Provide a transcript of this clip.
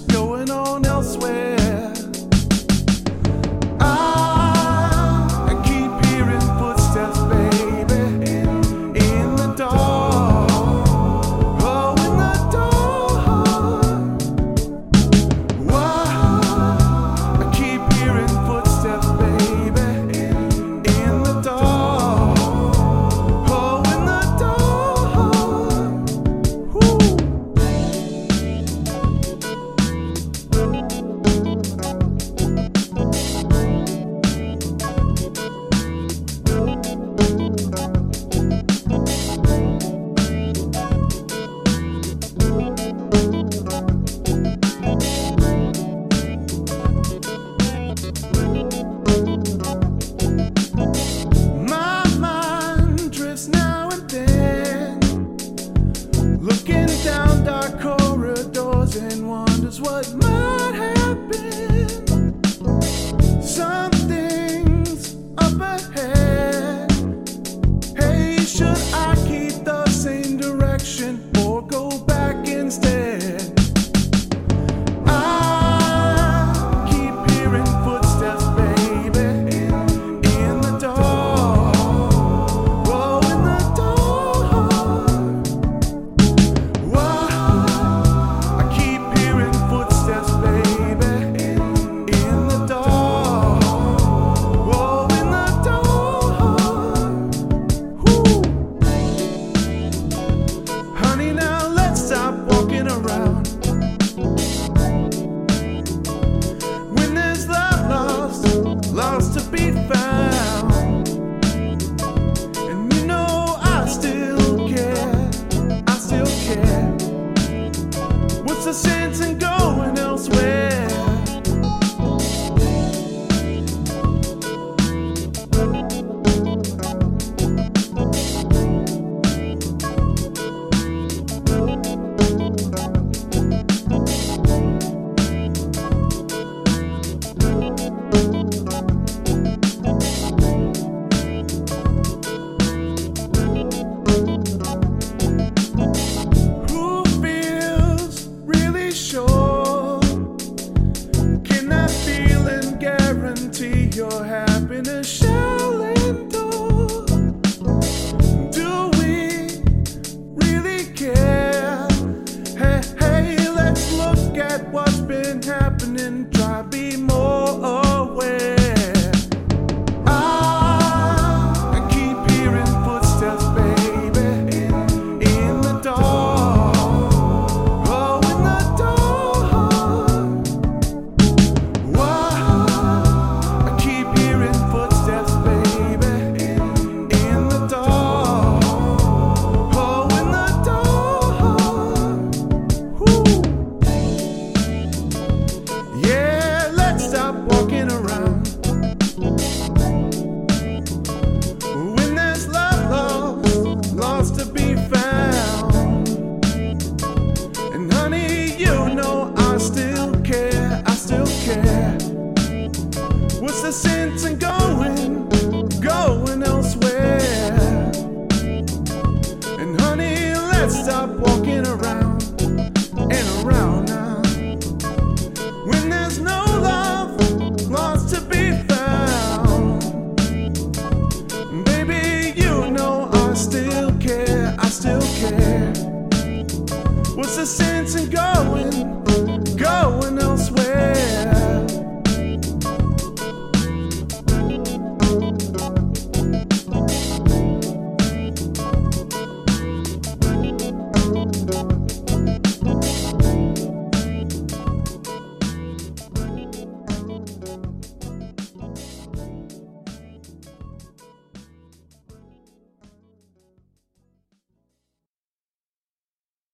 going on elsewhere. and wonders what might happen. a sense in going elsewhere. What's the sense in going?